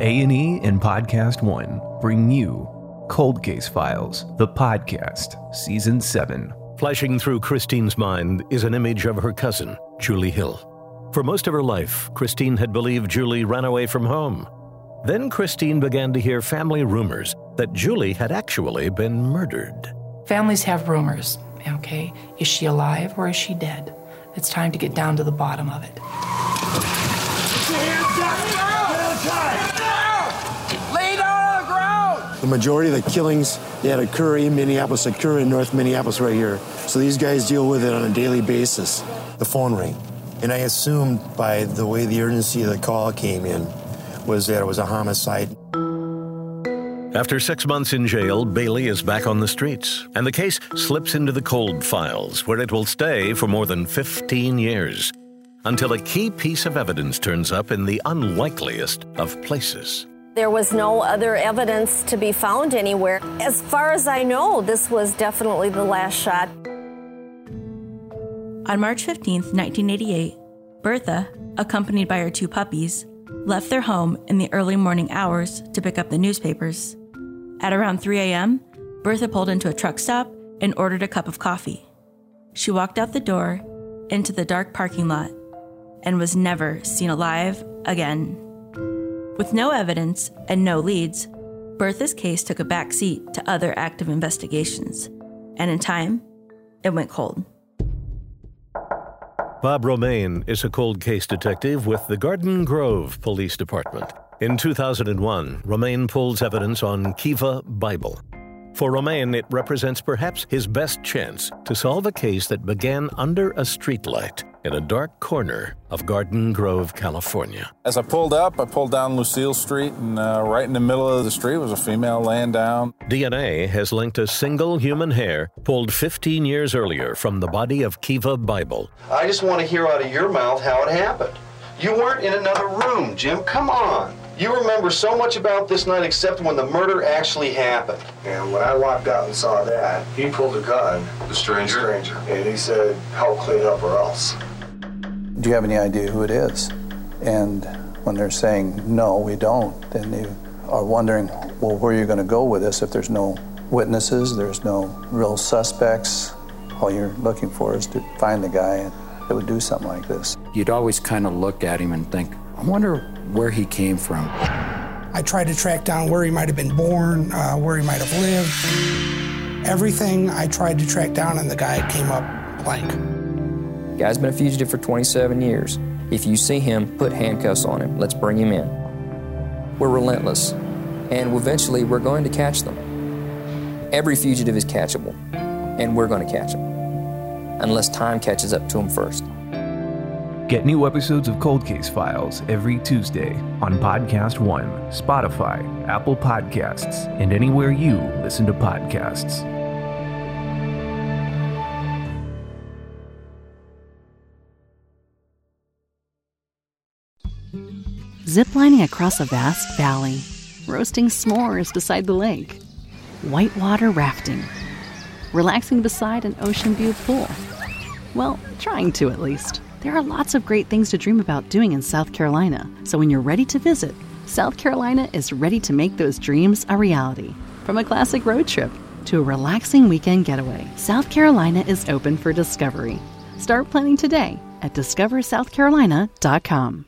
A&E and Podcast One bring you Cold Case Files, the podcast, Season 7. Flashing through Christine's mind is an image of her cousin, Julie Hill. For most of her life, Christine had believed Julie ran away from home. Then Christine began to hear family rumors that Julie had actually been murdered. Families have rumors, okay? Is she alive or is she dead? It's time to get down to the bottom of it. The majority of the killings that occur in Minneapolis occur in North Minneapolis right here. So these guys deal with it on a daily basis. The phone rang. And I assumed by the way the urgency of the call came in was that it was a homicide. After six months in jail, Bailey is back on the streets, and the case slips into the cold files, where it will stay for more than 15 years, until a key piece of evidence turns up in the unlikeliest of places. There was no other evidence to be found anywhere. As far as I know, this was definitely the last shot. On March 15, 1988, Bertha, accompanied by her two puppies, left their home in the early morning hours to pick up the newspapers. At around 3 a.m., Bertha pulled into a truck stop and ordered a cup of coffee. She walked out the door into the dark parking lot and was never seen alive again. With no evidence and no leads, Bertha's case took a back seat to other active investigations, and in time, it went cold. Bob Romaine is a cold case detective with the Garden Grove Police Department. In 2001, Romaine pulls evidence on Kiva Bible. For Romaine, it represents perhaps his best chance to solve a case that began under a streetlight in a dark corner of Garden Grove, California. As I pulled up, I pulled down Lucille Street, and uh, right in the middle of the street was a female laying down. DNA has linked a single human hair pulled 15 years earlier from the body of Kiva Bible. I just want to hear out of your mouth how it happened. You weren't in another room, Jim. Come on. You remember so much about this night except when the murder actually happened. And when I walked out and saw that, he pulled a gun. The stranger? stranger. And he said, help clean up or else. Do you have any idea who it is? And when they're saying, no, we don't, then they are wondering, well, where are you going to go with this if there's no witnesses, there's no real suspects? All you're looking for is to find the guy that would do something like this. You'd always kind of look at him and think, I wonder where he came from. I tried to track down where he might have been born, uh, where he might have lived. Everything I tried to track down, and the guy came up blank. Guy's been a fugitive for 27 years. If you see him, put handcuffs on him. Let's bring him in. We're relentless, and eventually we're going to catch them. Every fugitive is catchable, and we're going to catch them, unless time catches up to them first. Get new episodes of Cold Case Files every Tuesday on Podcast One, Spotify, Apple Podcasts, and anywhere you listen to podcasts. Ziplining across a vast valley, roasting s'mores beside the lake, whitewater rafting, relaxing beside an ocean view pool. Well, trying to at least. There are lots of great things to dream about doing in South Carolina, so when you're ready to visit, South Carolina is ready to make those dreams a reality. From a classic road trip to a relaxing weekend getaway, South Carolina is open for discovery. Start planning today at discoversouthcarolina.com.